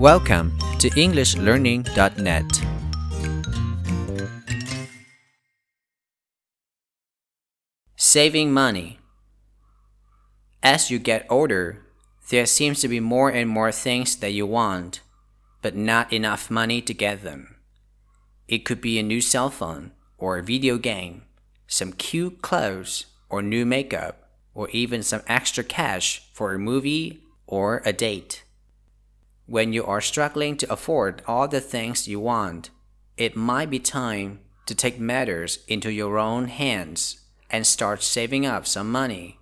Welcome to EnglishLearning.net. Saving money. As you get older, there seems to be more and more things that you want, but not enough money to get them. It could be a new cell phone or a video game, some cute clothes or new makeup, or even some extra cash for a movie or a date. When you are struggling to afford all the things you want, it might be time to take matters into your own hands and start saving up some money.